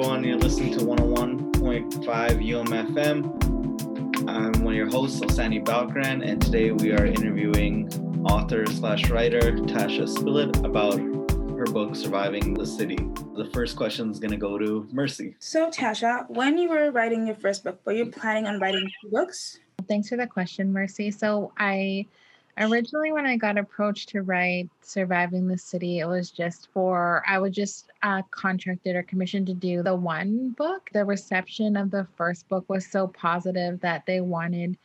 everyone. You're listening to 101.5 UMFM. I'm one of your hosts, Osani Balkran, and today we are interviewing author slash writer Tasha Spillett about her book Surviving the City. The first question is going to go to Mercy. So, Tasha, when you were writing your first book, were you planning on writing two books? Thanks for the question, Mercy. So, I originally when i got approached to write surviving the city it was just for i was just uh, contracted or commissioned to do the one book. The reception of the first book was so positive that they wanted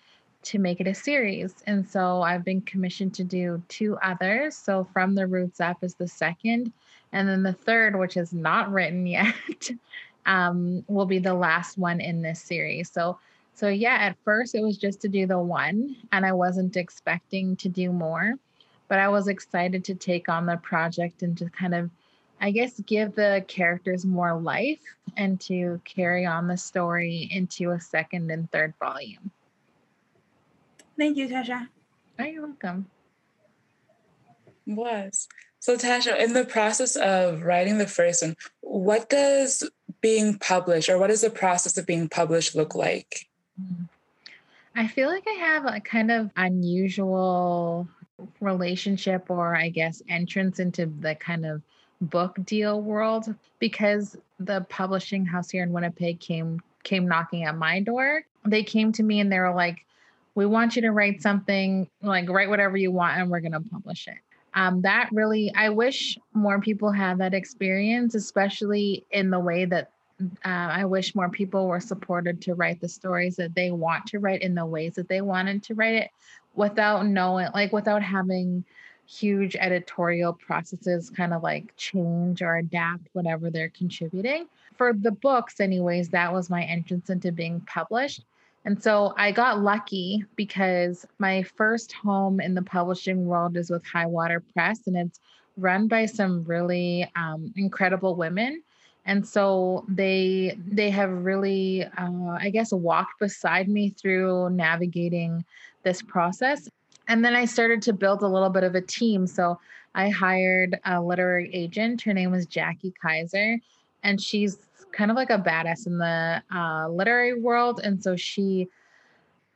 to make it a series. And so i've been commissioned to do two others. So from the roots up is the second and then the third which is not written yet um, will be the last one in this series. So so, yeah, at first it was just to do the one, and I wasn't expecting to do more, but I was excited to take on the project and to kind of, I guess, give the characters more life and to carry on the story into a second and third volume. Thank you, Tasha. Oh, you're welcome. Was. So, Tasha, in the process of writing the first one, what does being published or what does the process of being published look like? Mm. I feel like I have a kind of unusual relationship or I guess entrance into the kind of book deal world because the publishing house here in Winnipeg came came knocking at my door. They came to me and they were like, "We want you to write something, like write whatever you want and we're going to publish it." Um, that really, I wish more people had that experience, especially in the way that uh, I wish more people were supported to write the stories that they want to write in the ways that they wanted to write it without knowing, like, without having huge editorial processes kind of like change or adapt whatever they're contributing. For the books, anyways, that was my entrance into being published. And so I got lucky because my first home in the publishing world is with High Water Press, and it's run by some really um, incredible women and so they they have really uh, i guess walked beside me through navigating this process. And then i started to build a little bit of a team. So i hired a literary agent. Her name was jackie kaiser. And she's kind of like a badass in the uh, literary world. And so she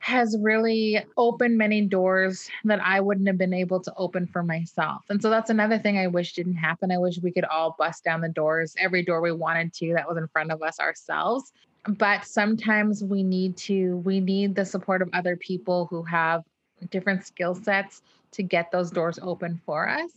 has really opened many doors that I wouldn't have been able to open for myself. And so that's another thing I wish didn't happen. I wish we could all bust down the doors, every door we wanted to that was in front of us ourselves. But sometimes we need to, we need the support of other people who have different skill sets to get those doors open for us.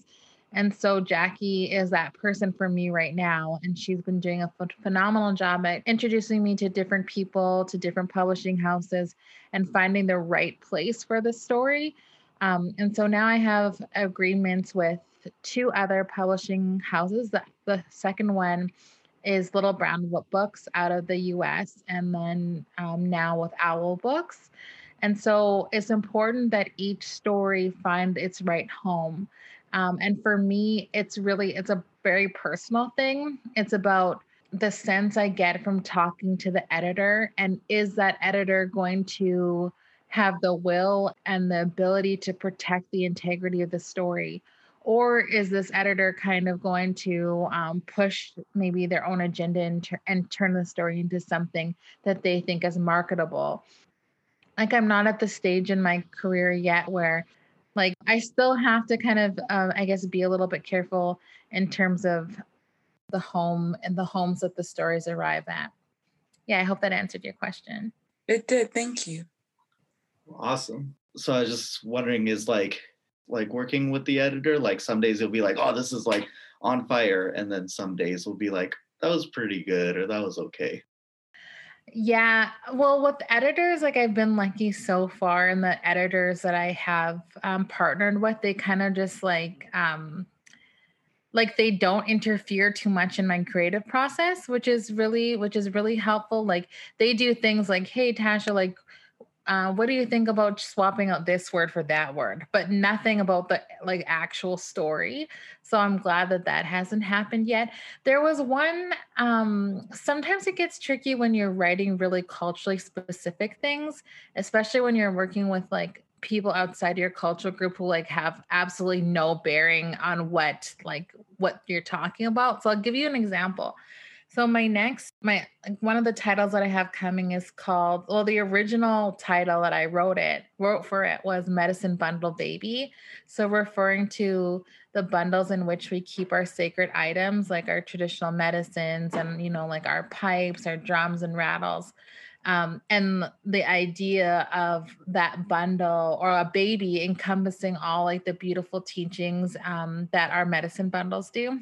And so Jackie is that person for me right now. And she's been doing a phenomenal job at introducing me to different people, to different publishing houses, and finding the right place for the story. Um, and so now I have agreements with two other publishing houses. The, the second one is Little Brown Books out of the US, and then um, now with Owl Books. And so it's important that each story find its right home. Um, and for me, it's really it's a very personal thing. It's about the sense I get from talking to the editor, and is that editor going to have the will and the ability to protect the integrity of the story? Or is this editor kind of going to um, push maybe their own agenda and, and turn the story into something that they think is marketable? Like, I'm not at the stage in my career yet where like i still have to kind of um, i guess be a little bit careful in terms of the home and the homes that the stories arrive at. Yeah i hope that answered your question. It did thank you. Awesome. So i was just wondering is like like working with the editor like some days it'll be like oh this is like on fire and then some days it will be like that was pretty good or that was okay yeah. Well, with editors, like I've been lucky so far, and the editors that I have um, partnered with, they kind of just like, um, like they don't interfere too much in my creative process, which is really, which is really helpful. Like they do things like, "Hey, Tasha, like uh, what do you think about swapping out this word for that word? But nothing about the like actual story. So i'm glad that that hasn't happened yet. There was one um sometimes it gets tricky when you're writing really culturally specific things especially when you're working with like people outside your cultural group who like have absolutely no bearing on what like what you're talking about. So i'll give you an example So my next my one of the titles that I have coming is called well the original title that I wrote it wrote for it was Medicine Bundle Baby. So referring to the bundles in which we keep our sacred items like our traditional medicines and you know like our pipes, our drums and rattles. Um, and the idea of that bundle or a baby encompassing all like the beautiful teachings um, that our medicine bundles do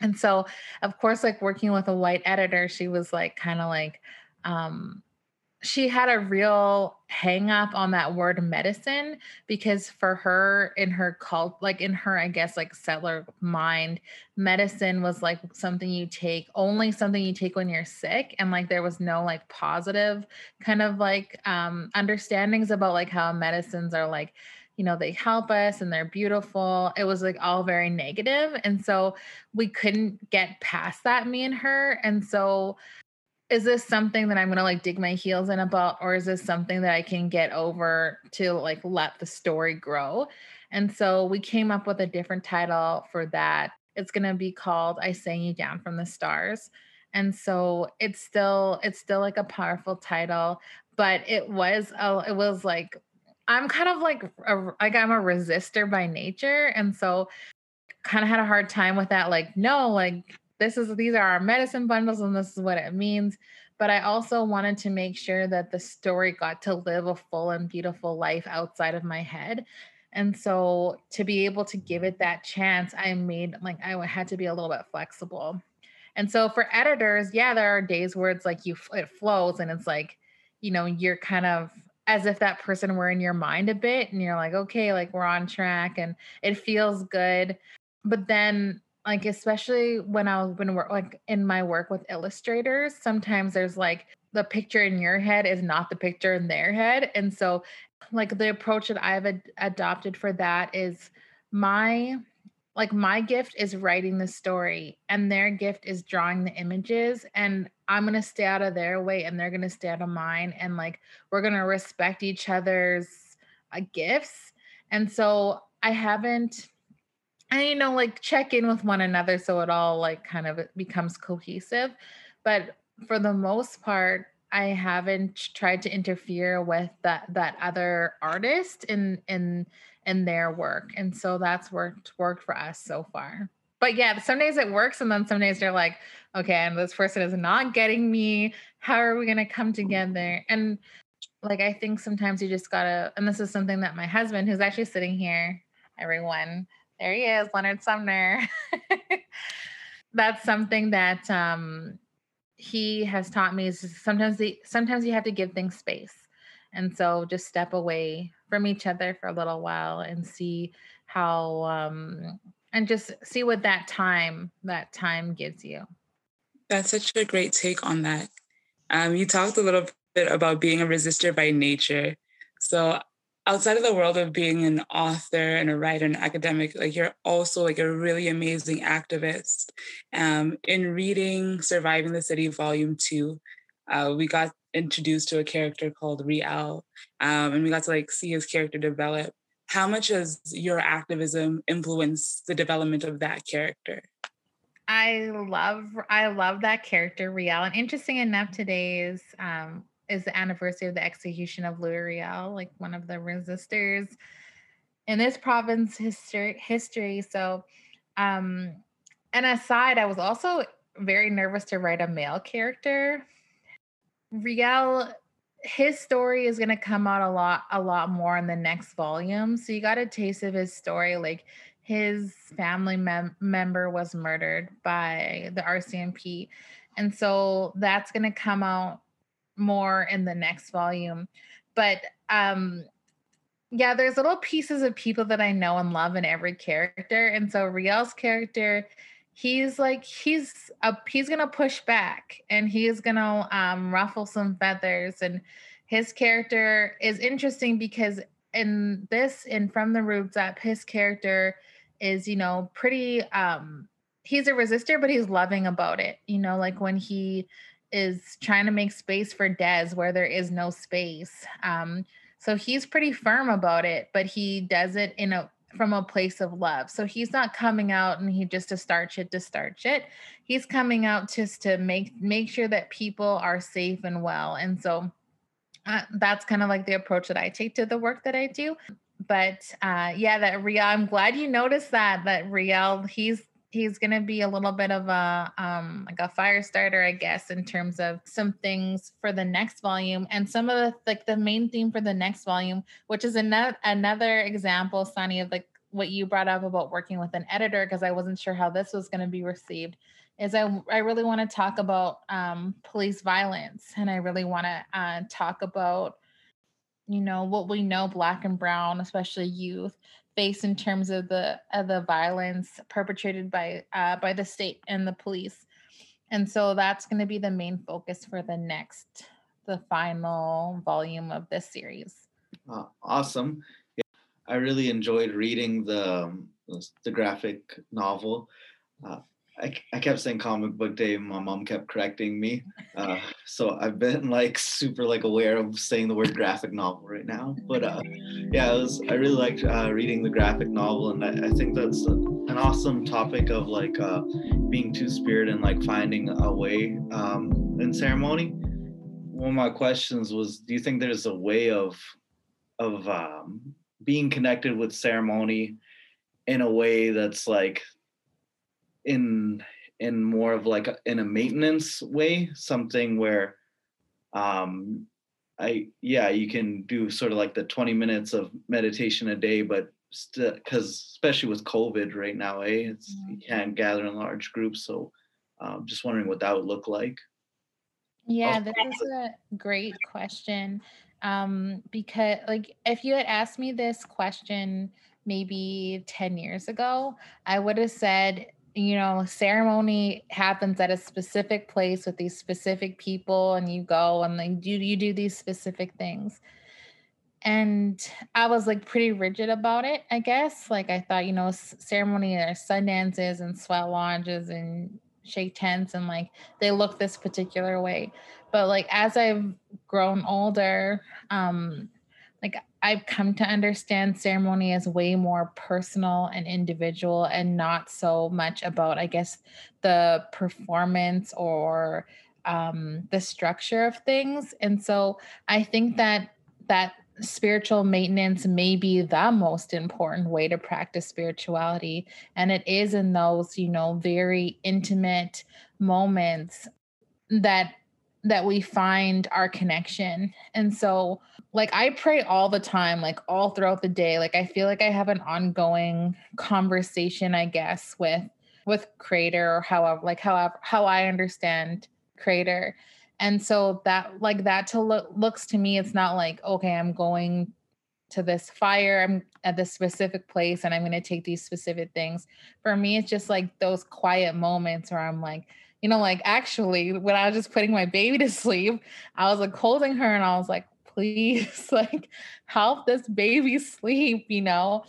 and so of course like working with a white editor she was like kind of like um she had a real hang up on that word medicine because for her in her cult like in her i guess like settler mind medicine was like something you take only something you take when you're sick. And like there was no like positive kind of like um understandings about like how medicines are like you know they help us and they're beautiful. It was like all very negative and so we couldn't get past that me and her and so is this something that i'm going to like dig my heels in about or is this something that i can get over to like let the story grow? And so we came up with a different title for that. It's going to be called i sang you down from the stars and so it's still it's still like a powerful title but it was a, it was like I'm kind of like a, like I'm a resistor by nature, and so kind of had a hard time with that. Like, no, like this is these are our medicine bundles, and this is what it means. But I also wanted to make sure that the story got to live a full and beautiful life outside of my head. And so to be able to give it that chance, I made like I had to be a little bit flexible. And so for editors, yeah, there are days where it's like you it flows and it's like, you know, you're kind of as if that person were in your mind a bit and you're like okay like we're on track and it feels good. But then like especially when i've been work like in my work with illustrators sometimes there's like the picture in your head is not the picture in their head. And so like the approach that i've ad- adopted for that is my like my gift is writing the story and their gift is drawing the images. And i'm going to stay out of their way and they're going to stay out of mine and like we're going to respect each other's uh, gifts and so i haven't and you know like check in with one another so it all like kind of becomes cohesive but for the most part i haven't tried to interfere with that that other artist in in in their work. And so that's worked worked for us so far. But yeah, some days it works and then some days they're like, okay, and this person is not getting me. How are we gonna come together? And like I think sometimes you just gotta, and this is something that my husband, who's actually sitting here, everyone, there he is, Leonard Sumner. that's something that um he has taught me is sometimes the sometimes you have to give things space and so just step away from each other for a little while and see how um and just see what that time that time gives you. That's such a great take on that. Um you talked a little bit about being a resistor by nature. So outside of the world of being an author and a writer and academic like you're also like a really amazing activist. Um in reading surviving the city volume two uh, we got introduced to a character called Riel, um, and we got to like see his character develop. How much has your activism influenced the development of that character? I love I love that character Riel, and interesting enough, today is um, is the anniversary of the execution of Louis Riel, like one of the resistors in this province history. History. So, um, and aside, I was also very nervous to write a male character Riel, his story is gonna come out a lot, a lot more in the next volume. So you got a taste of his story. Like his family mem- member was murdered by the RCMP, and so that's gonna come out more in the next volume. But um, yeah, there's little pieces of people that I know and love in every character, and so Riel's character he's like he's a he's gonna push back and he's gonna um, ruffle some feathers. And his character is interesting because in this in from the roots up his character is you know pretty um he's a resistor but he's loving about it. You know like when he is trying to make space for Des where there is no space um so he's pretty firm about it but he does it in a from a place of love. So he's not coming out and he just to start it to start it. He's coming out just to make make sure that people are safe and well. And so uh, that's kind of like the approach that I take to the work that I do. But uh, yeah, that Riel, I'm glad you noticed that. That Riel, he's he's going to be a little bit of a um like a fire starter i guess in terms of some things for the next volume. And some of the like the main theme for the next volume which is another another example sunny of like what you brought up about working with an editor because i wasn't sure how this was going to be received is i i really want to talk about um police violence. And i really want to uh, talk about you know what we know black and brown especially youth face in terms of the of the violence perpetrated by uh, by the state and the police. And so that's going to be the main focus for the next the final volume of this series. Uh, awesome. Yeah, i really enjoyed reading the um, the graphic novel. Uh, I, I kept saying comic book day and my mom kept correcting me. Uh, so i've been like super like aware of saying the word graphic novel right now. But uh, yeah was, i really liked uh, reading the graphic novel and i, I think that's a, an awesome topic of like uh, being two-spirit and like finding a way um, in ceremony. One of my questions was do you think there's a way of of um, being connected with ceremony in a way that's like in in more of like a, in a maintenance way something where um i yeah you can do sort of like the 20 minutes of meditation a day but still because especially with covid right now eh it's you mm-hmm. can't gather in large groups so um, just wondering what that would look like yeah this is a great question um because like if you had asked me this question maybe 10 years ago i would have said you know, ceremony happens at a specific place with these specific people, and you go and then do you do these specific things. And I was like pretty rigid about it, I guess. Like I thought, you know, ceremony are sun dances and sweat lodges and shake tents, and like they look this particular way. But like as I've grown older, um, like I've come to understand ceremony as way more personal and individual and not so much about, I guess, the performance or um, the structure of things. And so I think that that spiritual maintenance may be the most important way to practice spirituality. And it is in those, you know, very intimate moments that that we find our connection. And so, like, I pray all the time, like, all throughout the day. Like, I feel like I have an ongoing conversation, I guess, with with creator or however like however how i understand creator and so that like that to look looks to me it's not like okay i'm going to this fire i'm at this specific place and i'm going to take these specific things for me it's just like those quiet moments where i'm like you know, like actually, when I was just putting my baby to sleep, I was like holding her and I was like, please, like, help this baby sleep, you know,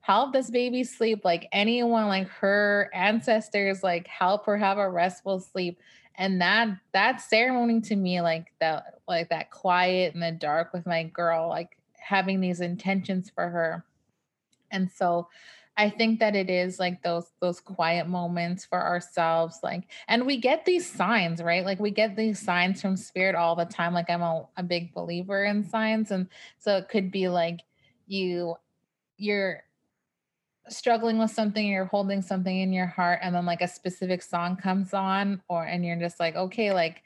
help this baby sleep. Like anyone, like her ancestors, like help her have a restful sleep. And that that ceremony to me, like that, like that quiet in the dark with my girl, like having these intentions for her. And so I think that it is like those those quiet moments for ourselves like and we get these signs right? Like we get these signs from spirit all the time like I'm a, a big believer in signs and so it could be like you you're struggling with something you're holding something in your heart and then like a specific song comes on or and you're just like okay like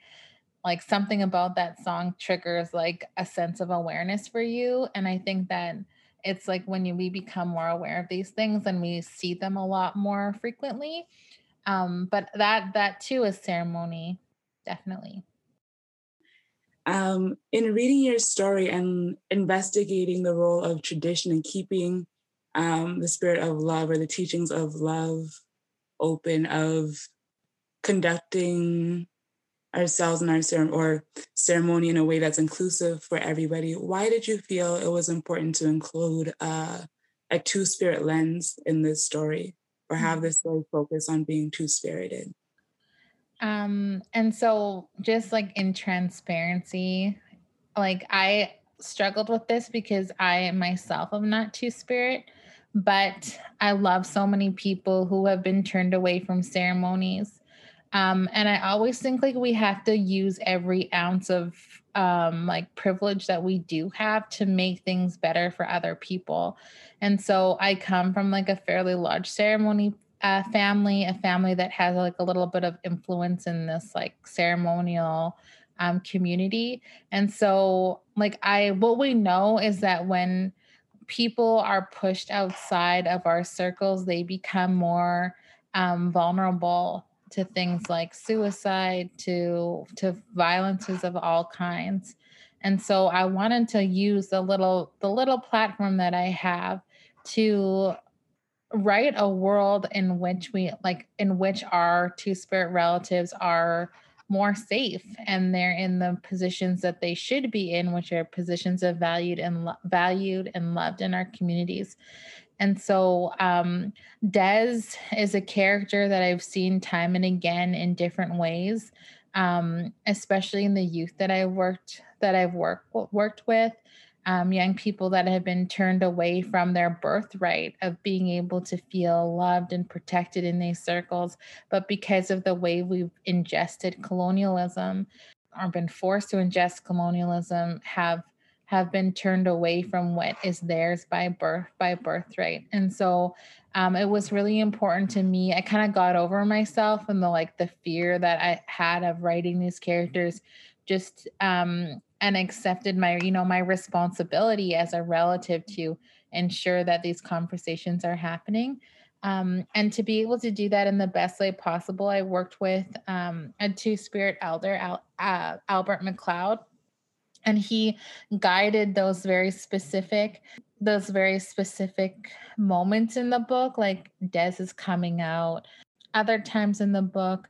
like something about that song triggers like a sense of awareness for you and i think that it's like when you, we become more aware of these things and we see them a lot more frequently um, but that that too is ceremony definitely. Um, in reading your story and investigating the role of tradition and keeping um, the spirit of love or the teachings of love open of conducting ourselves and our ceremony or ceremony in a way that's inclusive for everybody. Why did you feel it was important to include uh, a two spirit lens in this story or have this story focus on being two spirited? Um, and so just like in transparency, like I struggled with this because I myself am not two spirit, but I love so many people who have been turned away from ceremonies. Um, and I always think like we have to use every ounce of um, like privilege that we do have to make things better for other people. And so I come from like a fairly large ceremony uh, family, a family that has like a little bit of influence in this like ceremonial um, community. And so, like, I, what we know is that when people are pushed outside of our circles, they become more um, vulnerable to things like suicide, to to violences of all kinds. And so I wanted to use the little the little platform that I have to write a world in which we like in which our two spirit relatives are more safe and they're in the positions that they should be in which are positions of valued and lo- valued and loved in our communities and so um, des is a character that i've seen time and again in different ways um, especially in the youth that i worked that i've worked worked with um, young people that have been turned away from their birthright of being able to feel loved and protected in these circles. But because of the way we've ingested colonialism or been forced to ingest colonialism, have have been turned away from what is theirs by birth by birthright. And so um, it was really important to me i kind of got over myself and the like the fear that i had of writing these characters just um, and accepted my you know my responsibility as a relative to ensure that these conversations are happening. Um, and to be able to do that in the best way possible i worked with um, a two spirit elder Al, uh, albert mcleod and he guided those very specific those very specific moments in the book. Like des is coming out other times in the book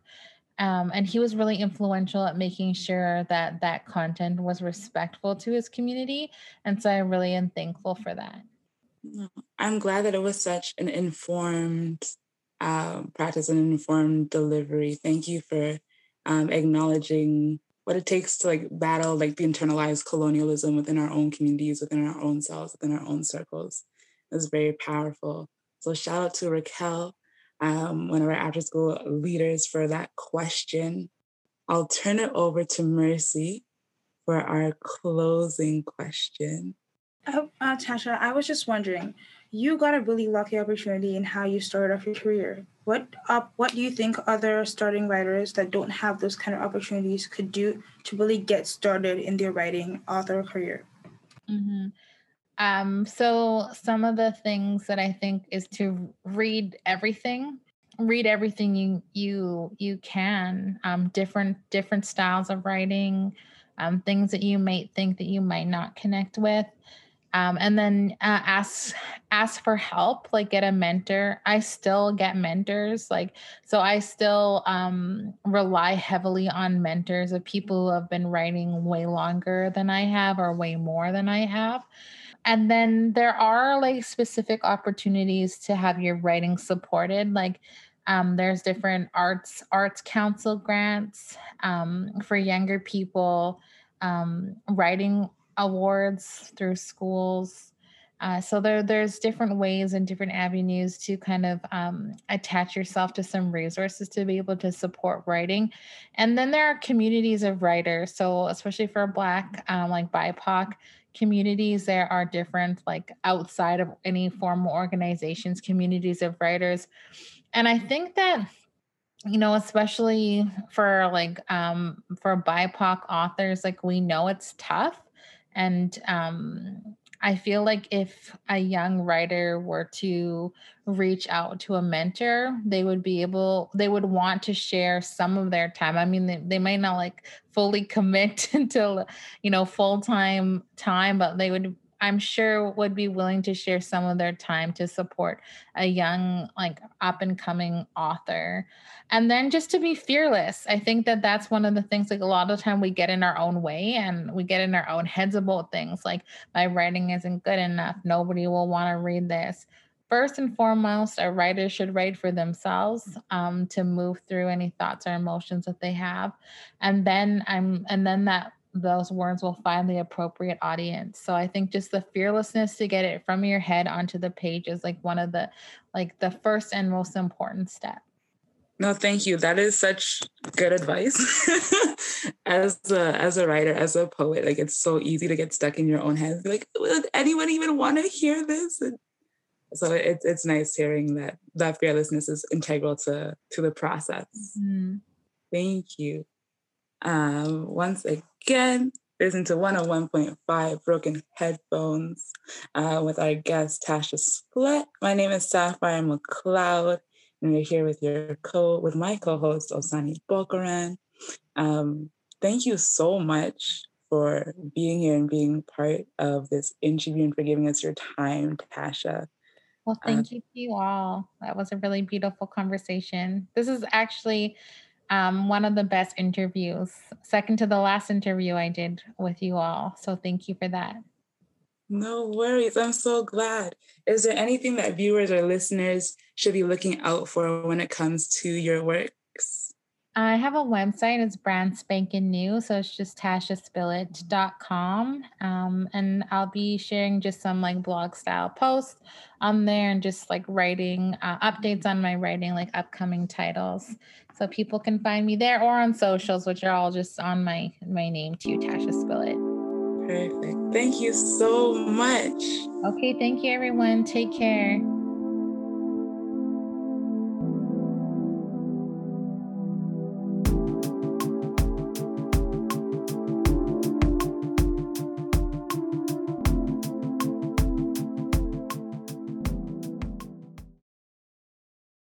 um, and he was really influential at making sure that that content was respectful to his community and so i really am thankful for that. I'm glad that it was such an informed uh, practice and informed delivery. Thank you for um, acknowledging what it takes to like battle like the internalized colonialism within our own communities within our own selves within our own circles it's very powerful so shout out to racquel um, one of our after school leaders for that question. I'll turn it over to Mercy for our closing question. Oh, uh, Tasha, I was just wondering, you got a really lucky opportunity in how you started off your career. What up? What do you think other starting writers that don't have those kind of opportunities could do to really get started in their writing author career? Mm-hmm. Um, so some of the things that I think is to read everything, read everything you you you can. Um, different different styles of writing, um, things that you might think that you might not connect with. Um, and then uh, ask ask for help like get a mentor. I still get mentors like so i still um, rely heavily on mentors of people who have been writing way longer than i have or way more than i have. And then there are like specific opportunities to have your writing supported like um, there's different arts arts council grants um, for younger people. Um, writing awards through schools uh, so there, there's different ways and different avenues to kind of um, attach yourself to some resources to be able to support writing. And then there are communities of writers. So especially for Black, um, like BIPOC communities there are different like outside of any formal organizations communities of writers and i think that you know especially for like um for bipoc authors like we know it's tough and um I feel like if a young writer were to reach out to a mentor, they would be able, they would want to share some of their time. I mean, they, they might not like fully commit until, you know, full time time, but they would I'm sure would be willing to share some of their time to support a young, like up and coming author. And then just to be fearless. I think that that's one of the things, like a lot of time we get in our own way and we get in our own heads about things like my writing isn't good enough. Nobody will want to read this. First and foremost, a writer should write for themselves um, to move through any thoughts or emotions that they have. And then I'm, and then that those words will find the appropriate audience. So I think just the fearlessness to get it from your head onto the page is like one of the like the first and most important step. No, thank you. That is such good advice. as a as a writer, as a poet, like it's so easy to get stuck in your own head. Like, would anyone even want to hear this? And so it's it's nice hearing that that fearlessness is integral to to the process. Mm-hmm. Thank you. Um, once again, listen to 101.5 Broken Headphones uh, with our guest Tasha Spillett. My name is Sapphire McLeod and we're here with your co with my co-host Osani Bokaran. Um, thank you so much for being here and being part of this interview and for giving us your time, Tasha. Well, thank uh, you to you all. That was a really beautiful conversation. This is actually um, one of the best interviews, second to the last interview I did with you all. So thank you for that. No worries. I'm so glad. Is there anything that viewers or listeners should be looking out for when it comes to your works? I have a website. It's brand spanking new. So it's just tashaspillett.com. Um, and I'll be sharing just some like blog style posts on there and just like writing uh, updates on my writing, like upcoming titles. So people can find me there or on socials, which are all just on my my name too, Tasha Spillett. Perfect. Thank you so much. Okay. Thank you, everyone. Take care.